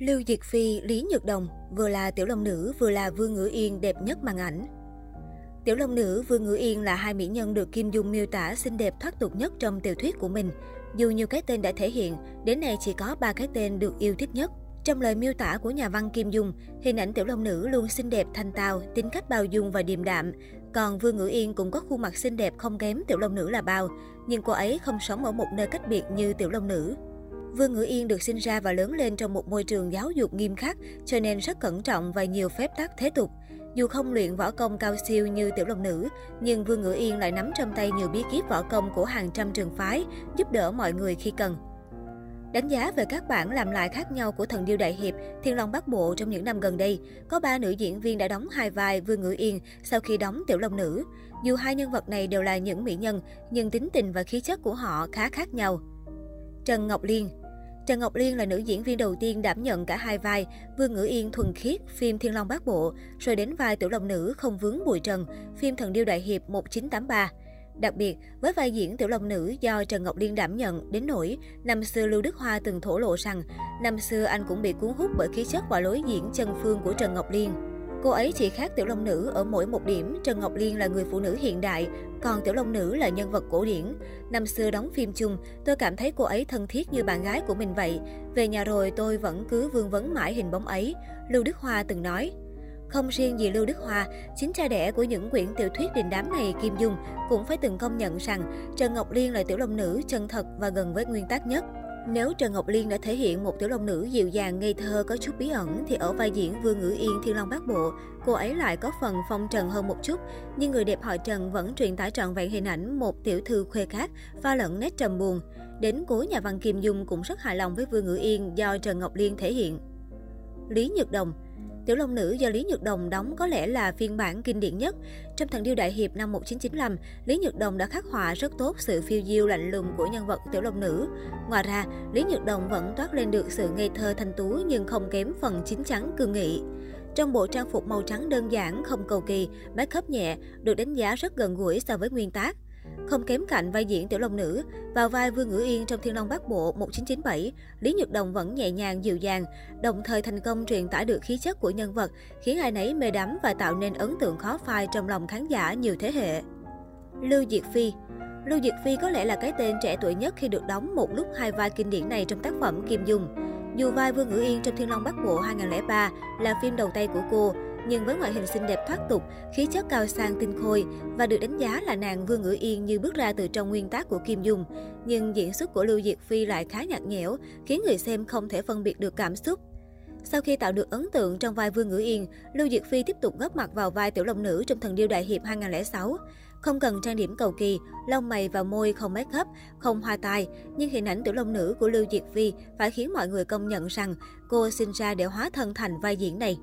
Lưu Diệt Phi, Lý Nhược Đồng vừa là tiểu long nữ vừa là Vương Ngữ Yên đẹp nhất màn ảnh. Tiểu long nữ Vương Ngữ Yên là hai mỹ nhân được Kim Dung miêu tả xinh đẹp thoát tục nhất trong tiểu thuyết của mình. Dù nhiều cái tên đã thể hiện, đến nay chỉ có ba cái tên được yêu thích nhất. Trong lời miêu tả của nhà văn Kim Dung, hình ảnh tiểu long nữ luôn xinh đẹp thanh tao, tính cách bao dung và điềm đạm. Còn Vương Ngữ Yên cũng có khuôn mặt xinh đẹp không kém tiểu long nữ là bao, nhưng cô ấy không sống ở một nơi cách biệt như tiểu long nữ. Vương Ngữ Yên được sinh ra và lớn lên trong một môi trường giáo dục nghiêm khắc, cho nên rất cẩn trọng và nhiều phép tắc thế tục. Dù không luyện võ công cao siêu như tiểu long nữ, nhưng Vương Ngữ Yên lại nắm trong tay nhiều bí kíp võ công của hàng trăm trường phái, giúp đỡ mọi người khi cần. Đánh giá về các bản làm lại khác nhau của Thần Điêu Đại Hiệp, Thiên Long Bắc Bộ trong những năm gần đây, có ba nữ diễn viên đã đóng hai vai Vương Ngữ Yên sau khi đóng Tiểu Long Nữ. Dù hai nhân vật này đều là những mỹ nhân, nhưng tính tình và khí chất của họ khá khác nhau. Trần Ngọc Liên Trần Ngọc Liên là nữ diễn viên đầu tiên đảm nhận cả hai vai Vương Ngữ Yên thuần khiết, phim Thiên Long Bát Bộ, rồi đến vai tiểu long nữ không vướng bụi trần, phim Thần Điêu Đại Hiệp 1983. Đặc biệt, với vai diễn tiểu long nữ do Trần Ngọc Liên đảm nhận, đến nỗi năm xưa Lưu Đức Hoa từng thổ lộ rằng năm xưa anh cũng bị cuốn hút bởi khí chất và lối diễn chân phương của Trần Ngọc Liên. Cô ấy chỉ khác Tiểu Long Nữ ở mỗi một điểm, Trần Ngọc Liên là người phụ nữ hiện đại, còn Tiểu Long Nữ là nhân vật cổ điển. Năm xưa đóng phim chung, tôi cảm thấy cô ấy thân thiết như bạn gái của mình vậy. Về nhà rồi tôi vẫn cứ vương vấn mãi hình bóng ấy. Lưu Đức Hoa từng nói. Không riêng gì Lưu Đức Hoa, chính cha đẻ của những quyển tiểu thuyết đình đám này Kim Dung cũng phải từng công nhận rằng Trần Ngọc Liên là tiểu long nữ chân thật và gần với nguyên tắc nhất. Nếu Trần Ngọc Liên đã thể hiện một tiểu long nữ dịu dàng, ngây thơ, có chút bí ẩn, thì ở vai diễn Vương Ngữ Yên Thiên Long Bát Bộ, cô ấy lại có phần phong trần hơn một chút. Nhưng người đẹp họ Trần vẫn truyền tải trọn vẹn hình ảnh một tiểu thư khuê khác, pha lẫn nét trầm buồn. Đến cuối nhà văn Kim Dung cũng rất hài lòng với Vương Ngữ Yên do Trần Ngọc Liên thể hiện. Lý Nhược Đồng Tiểu Long Nữ do Lý Nhược Đồng đóng có lẽ là phiên bản kinh điển nhất. Trong Thần Điêu Đại Hiệp năm 1995, Lý Nhược Đồng đã khắc họa rất tốt sự phiêu diêu lạnh lùng của nhân vật Tiểu Long Nữ. Ngoài ra, Lý Nhược Đồng vẫn toát lên được sự ngây thơ thanh tú nhưng không kém phần chín chắn cương nghị. Trong bộ trang phục màu trắng đơn giản, không cầu kỳ, make up nhẹ, được đánh giá rất gần gũi so với nguyên tác. Không kém cạnh vai diễn tiểu long nữ, vào vai Vương Ngữ Yên trong Thiên Long Bát Bộ 1997, Lý Nhược Đồng vẫn nhẹ nhàng dịu dàng, đồng thời thành công truyền tải được khí chất của nhân vật, khiến ai nấy mê đắm và tạo nên ấn tượng khó phai trong lòng khán giả nhiều thế hệ. Lưu Diệt Phi Lưu Diệt Phi có lẽ là cái tên trẻ tuổi nhất khi được đóng một lúc hai vai kinh điển này trong tác phẩm Kim Dung. Dù vai Vương Ngữ Yên trong Thiên Long Bắc Bộ 2003 là phim đầu tay của cô, nhưng với ngoại hình xinh đẹp thoát tục, khí chất cao sang tinh khôi và được đánh giá là nàng Vương Ngữ Yên như bước ra từ trong nguyên tác của Kim Dung. Nhưng diễn xuất của Lưu Diệt Phi lại khá nhạt nhẽo, khiến người xem không thể phân biệt được cảm xúc. Sau khi tạo được ấn tượng trong vai Vương Ngữ Yên, Lưu Diệt Phi tiếp tục góp mặt vào vai tiểu long nữ trong Thần Điêu Đại Hiệp 2006. Không cần trang điểm cầu kỳ, lông mày và môi không make up, không hoa tai, nhưng hình ảnh tiểu long nữ của Lưu Diệt Phi phải khiến mọi người công nhận rằng cô sinh ra để hóa thân thành vai diễn này.